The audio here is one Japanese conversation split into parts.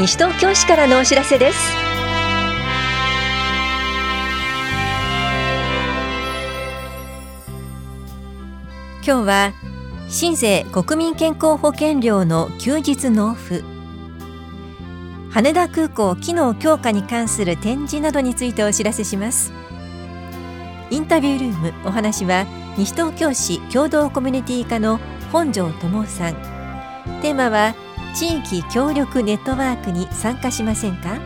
西東京市からのお知らせです。今日は新税国民健康保険料の休日納付。羽田空港機能強化に関する展示などについてお知らせします。インタビュールームお話は西東京市共同コミュニティ課の本庄智さん。テーマは地域協力ネットワークに参加しませんか？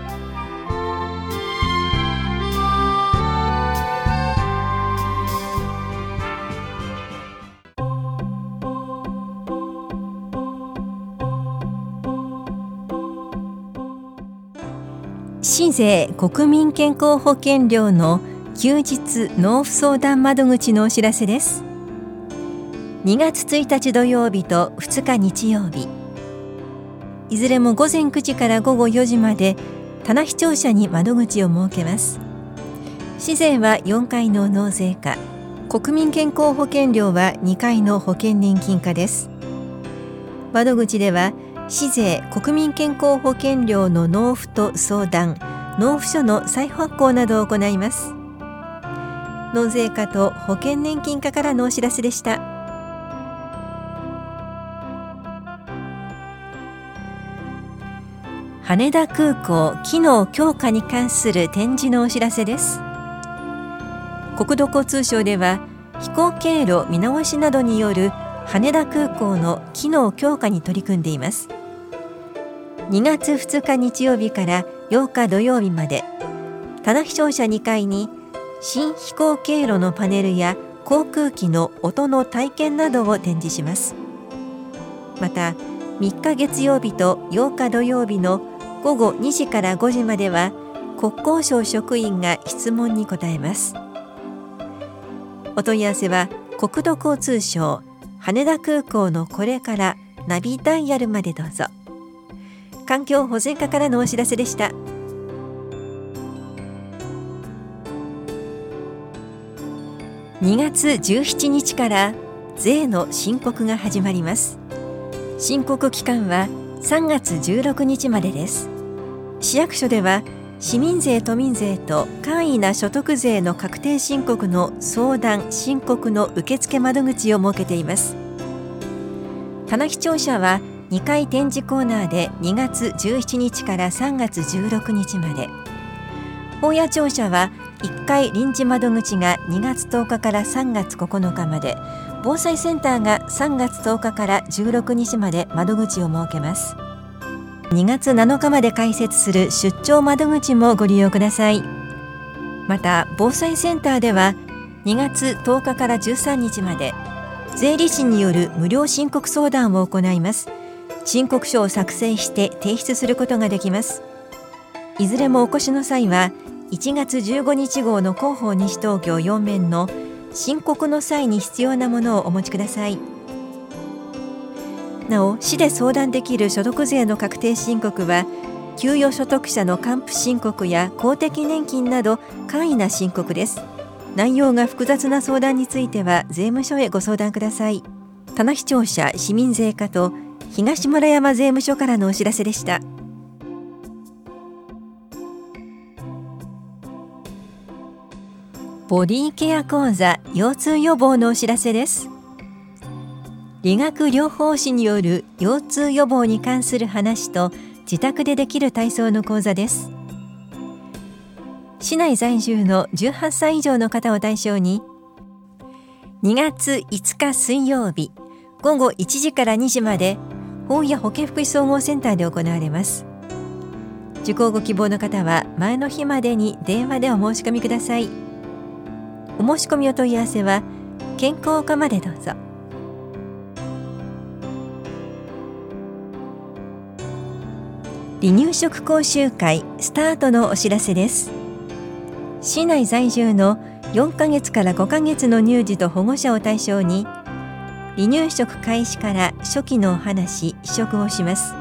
新税国民健康保険料の休日納付相談窓口のお知らせです。2月1日土曜日と2日日曜日。いずれも午前9時から午後4時まで棚視聴者に窓口を設けます。市税は4回の納税課。国民健康保険料は2回の保険年金課です。窓口では市税国民健康保険料の納付と相談納付書の再発行などを行います。納税課と保険年金課からのお知らせでした。羽田空港機能強化に関する展示のお知らせです。国土交通省では飛行経路見直しなどによる羽田空港の機能強化に取り組んでいます。2月2日日曜日から8日土曜日まで棚視聴者2階に新飛行経路のパネルや航空機の音の体験などを展示します。また3日月曜日と8日土曜日の午後2時から5時までは国交省職員が質問に答えます。お問い合わせは国土交通省羽田空港のこれからナビダイヤルまでどうぞ。環境保全課からのお知らせでした。2月17日から税の申告が始まります。申告期間は3月16日までです。市役所では市民税都民税と簡易な所得税の確定申告の相談申告の受付窓口を設けています。棚視聴者は2回展示コーナーで2月17日から3月16日まで。本屋庁舎は1回臨時窓口が2月10日から3月9日まで。防災センターが3月10日から16日まで窓口を設けます。2月7日まで開設する出張窓口もご利用ください。また防災センターでは2月10日から13日まで税理士による無料申告相談を行います。申告書を作成して提出することができます。いずれもお越しの際は1月15日号の広報西東京4面の申告の際に必要なものをお持ちください。なお市で相談できる所得税の確定申告は給与所得者の還付申告や公的年金など簡易な申告です。内容が複雑な相談については税務署へご相談ください。棚視聴者市民税課と東村山税務署からのお知らせでした。ボディケア講座腰痛予防のお知らせです。理学療法士による腰痛予防に関する話と自宅でできる体操の講座です。市内在住の18歳以上の方を対象に2月5日水曜日午後1時から2時まで本屋保健福祉総合センターで行われます。受講ご希望の方は前の日までに電話でお申し込みください。お申し込みお問い合わせは健康課までどうぞ。離乳食講習会スタートのお知らせです。市内在住の4ヶ月から5ヶ月の乳児と保護者を対象に離乳食開始から初期のお話試食をします。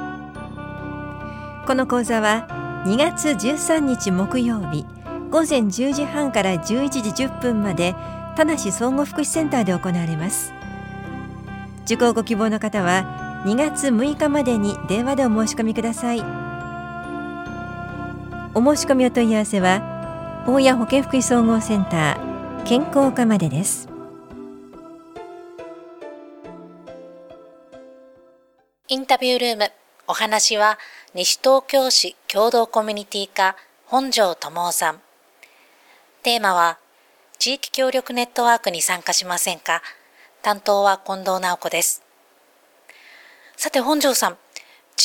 この講座は2月13日木曜日午前10時半から11時10分まで田無総合福祉センターで行われます。受講ご希望の方は2月6日までに電話でお申し込みください。お申し込みお問い合わせは大谷保健福祉総合センター健康課までです。インタビュールームお話は西東京市共同コミュニティ課本庄智夫さん。テーマは地域協力ネットワークに参加しませんか？担当は近藤直子です。さて本庄さん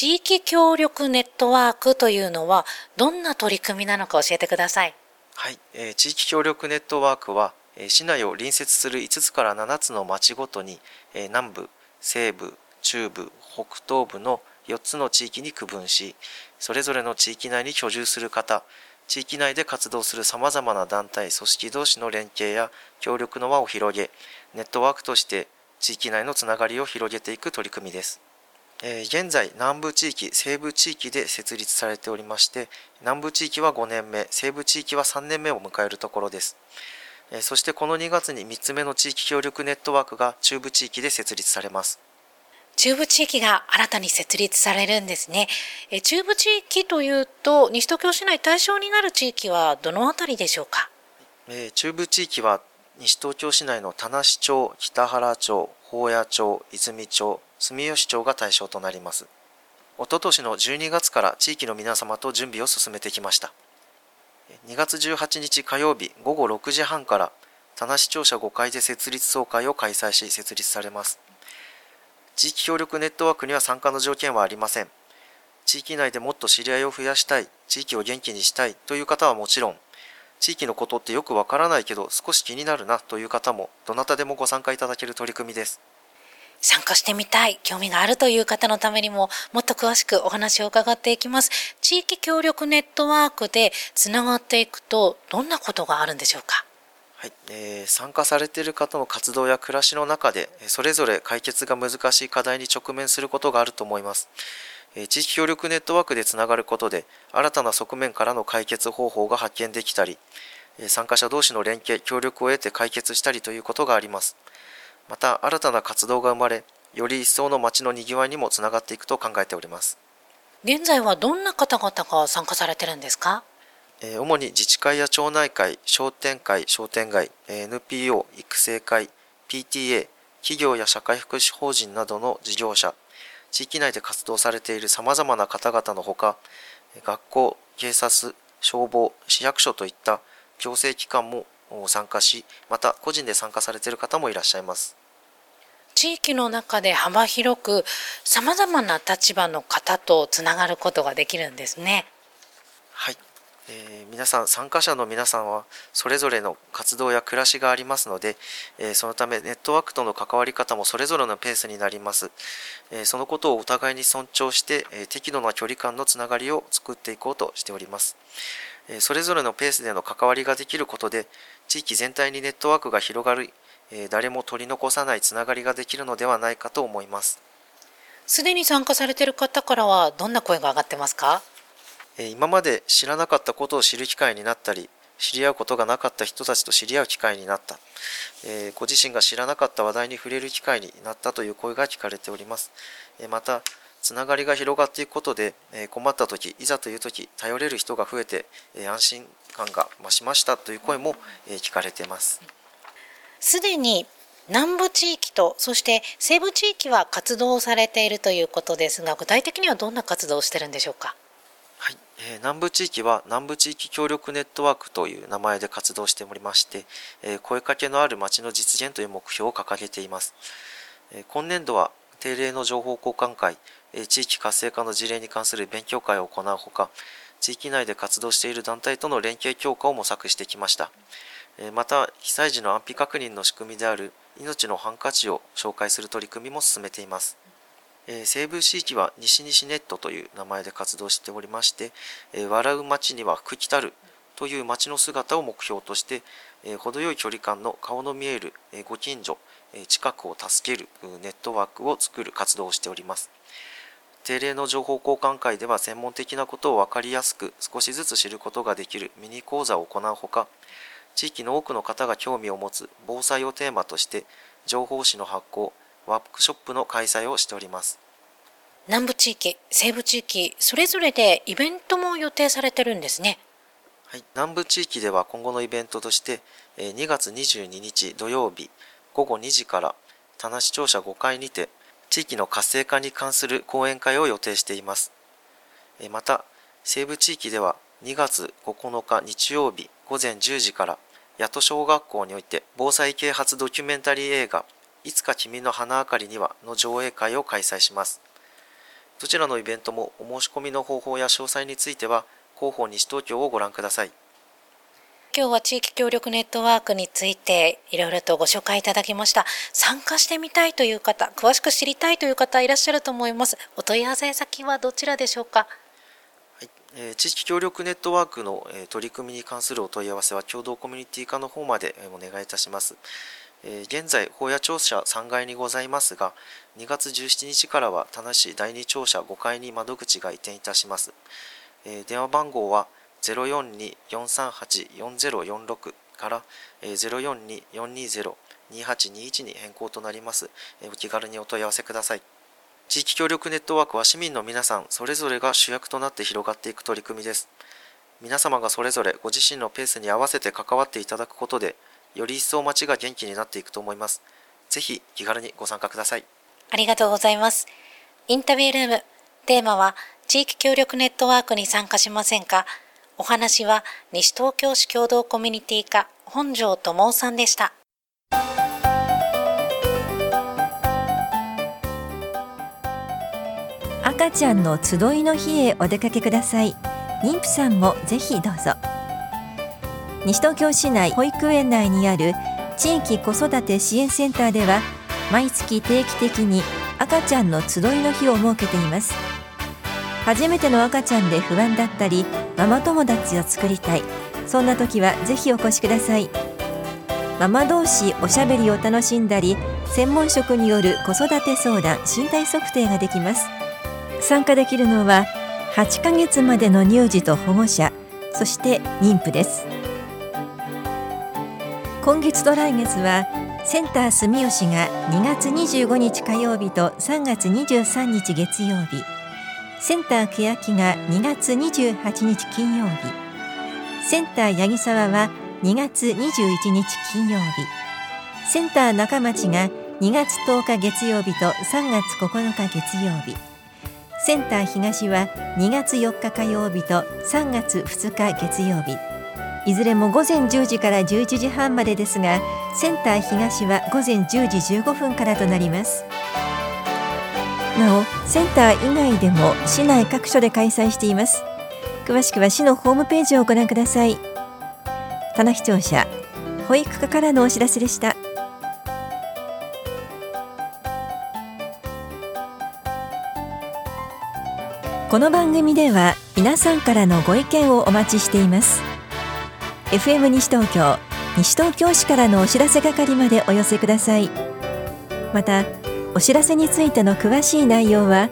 地域協力ネットワークというのはどんな取り組みなのか教えてください。はい、えー、地域協力ネットワークは、えー、市内を隣接する5つから7つの町ごとに、えー、南部、西部、中部、北東部の4つの地域に区分し、それぞれの地域内に居住する方、地域内で活動するさまざまな団体、組織同士の連携や協力の輪を広げ、ネットワークとして地域内のつながりを広げていく取り組みです。え現在南部地域西部地域で設立されておりまして南部地域は5年目西部地域は3年目を迎えるところです、えそしてこの2月に3つ目の地域協力ネットワークが中部地域で設立されます。中部地域が新たに設立されるんですね。え中部地域というと西東京市内対象になる地域はどのあたりでしょうか、え中部地域は西東京市内の田無町北原町宝谷町泉町住吉町が対象となります。おととしの12月から地域の皆様と準備を進めてきました。2月18日火曜日午後6時半から田無庁舎5階で設立総会を開催し設立されます。地域協力ネットワークには参加の条件はありません。地域内でもっと知り合いを増やしたい、地域を元気にしたいという方はもちろん、地域のことってよくわからないけど少し気になるなという方もどなたでもご参加いただける取り組みです。参加してみたい、興味があるという方のためにも、もっと詳しくお話を伺っていきます。地域協力ネットワークでつながっていくと、どんなことがあるんでしょうか？はい、えー、参加されている方の活動や暮らしの中で、それぞれ解決が難しい課題に直面することがあると思います。え地域協力ネットワークでつながることで、新たな側面からの解決方法が発見できたり、参加者同士の連携、協力を得て解決したりということがあります。また新たな活動が生まれより一層の街のにぎわいにもつながっていくと考えております現在はどんな方々が参加されてるんですか？主に自治会や町内会、商店会、商店街、NPO、育成会、PTA、企業や社会福祉法人などの事業者、地域内で活動されている様々な方々のほか、学校、警察、消防、市役所といった行政機関も参加し、また個人で参加されている方もいらっしゃいます。地域の中で幅広く様々な立場の方とつながることができるんですね。はい、えー、皆さん参加者の皆さんはそれぞれの活動や暮らしがありますので、えー、そのためネットワークとの関わり方もそれぞれのペースになります、えー、そのことをお互いに尊重して、え適度な距離感のつながりを作っていこうとしております、えそれぞれのペースでの関わりができることで地域全体にネットワークが広がるえ誰も取り残さないつながりができるのではないかと思います。すでに参加されている方からはどんな声が上がってますか、え今まで知らなかったことを知る機会になったり知り合うことがなかった人たちと知り合う機会になった、えご自身が知らなかった話題に触れる機会になったという声が聞かれております、えまたつながりが広がっていくことで、え困った時いざという時頼れる人が増えて、え安心感が増しましたという声も、え聞かれています。すでに南部地域とそして西部地域は活動されているということですが具体的にはどんな活動をしてるんでしょうか？え、南部地域は南部地域協力ネットワークという名前で活動しておりまして、え、声かけのある町の実現という目標を掲げています。え、今年度は定例の情報交換会、え地域活性化の事例に関する勉強会を行うほか、地域内で活動している団体との連携強化を模索してきました。また被災時の安否確認の仕組みである命のハンカチを紹介する取り組みも進めていますえ西部地域は西西ネットという名前で活動しておりましてえ笑う街には福来たるという街の姿を目標としてえ程よい距離感の顔の見えるご近所え近くを助けるネットワークを作る活動をしております。定例の情報交換会では専門的なことを分かりやすく少しずつ知ることができるミニ講座を行うほか地域の多くの方が興味を持つ防災をテーマとして情報誌の発行ワークショップの開催をしております南部地域、西部地域、それぞれでイベントも予定されてるんですね。はい、南部地域では今後のイベントとして2月22日土曜日午後2時から田無庁舎5階にて地域の活性化に関する講演会を予定しています。また、西部地域では2月9日日曜日午前10時から八戸小学校において防災啓発ドキュメンタリー映画いつか君の花明かりにはの上映会を開催します。どちらのイベントもお申し込みの方法や詳細については広報西東京をご覧ください。今日は地域協力ネットワークについていろいろとご紹介いただきました。参加してみたいという方、詳しく知りたいという方いらっしゃると思います。お問い合わせ先はどちらでしょうか？はいえー、地域協力ネットワークの、えー、取り組みに関するお問い合わせは共同コミュニティ課の方まで、えー、お願いいたします。え、現在、法屋庁舎3階にございますが、2月17日からは田無市第2庁舎5階に窓口が移転いたします。え、電話番号は042-438-4046から、042-420-2821に変更となります、お気軽にお問い合わせください。地域協力ネットワークは市民の皆さんそれぞれが主役となって広がっていく取り組みです。皆様がそれぞれご自身のペースに合わせて関わっていただくことで、より一層街が元気になっていくと思います。ぜひ気軽にご参加ください。ありがとうございます。インタビュールーム、テーマは地域協力ネットワークに参加しませんか？お話は西東京市共同コミュニティ課本庄智さんでした。赤ちゃんの集いの日へお出かけください。妊婦さんもぜひどうぞ。西東京市内保育園内にある地域子育て支援センターでは毎月定期的に赤ちゃんの集いの日を設けています。初めての赤ちゃんで不安だったりママ友達を作りたい。そんな時はぜひお越しください。ママ同士おしゃべりを楽しんだり専門職による子育て相談身体測定ができます。参加できるのは8ヶ月までの乳児と保護者そして妊婦です。今月と来月はセンター住吉が2月25日火曜日と3月23日月曜日。センター欅が2月28日金曜日。センター八木沢は2月21日金曜日。センター中町が2月10日月曜日と3月9日月曜日。センター東は2月4日火曜日と3月2日月曜日。いずれも午前10時から11時半までですがセンター東は午前10時15分からとなります。なおセンター以外でも市内各所で開催しています。詳しくは市のホームページをご覧ください。棚視聴者保育課からのお知らせでした。この番組では皆さんからのご意見をお待ちしています。FM 西東京西東京市からのお知らせ係までお寄せください。またお知らせについての詳しい内容は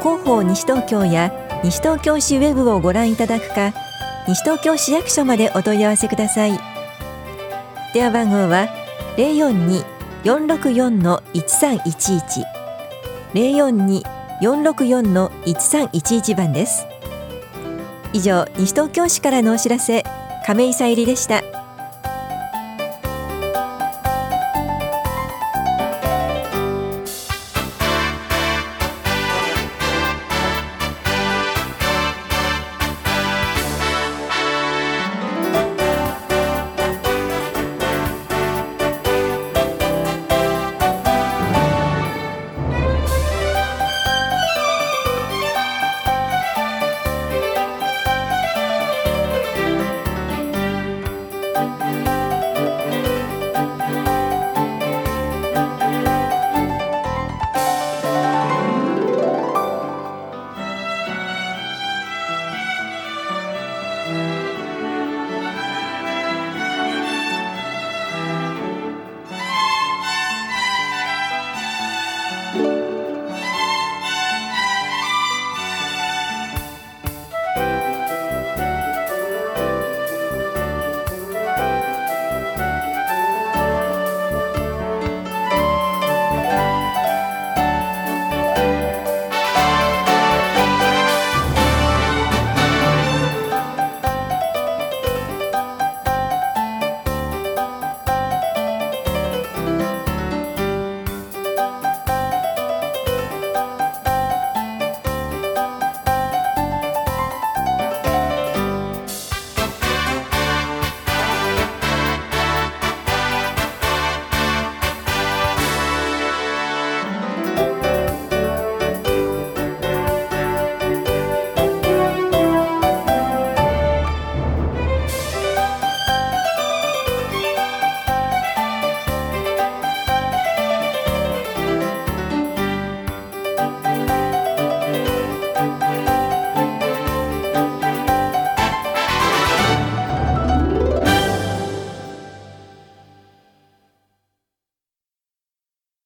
広報西東京や西東京市ウェブをご覧いただくか西東京市役所までお問い合わせください。電話番号は042-464-1311 042-464-1311番です。以上西東京市からのお知らせ。亀井さゆりでした。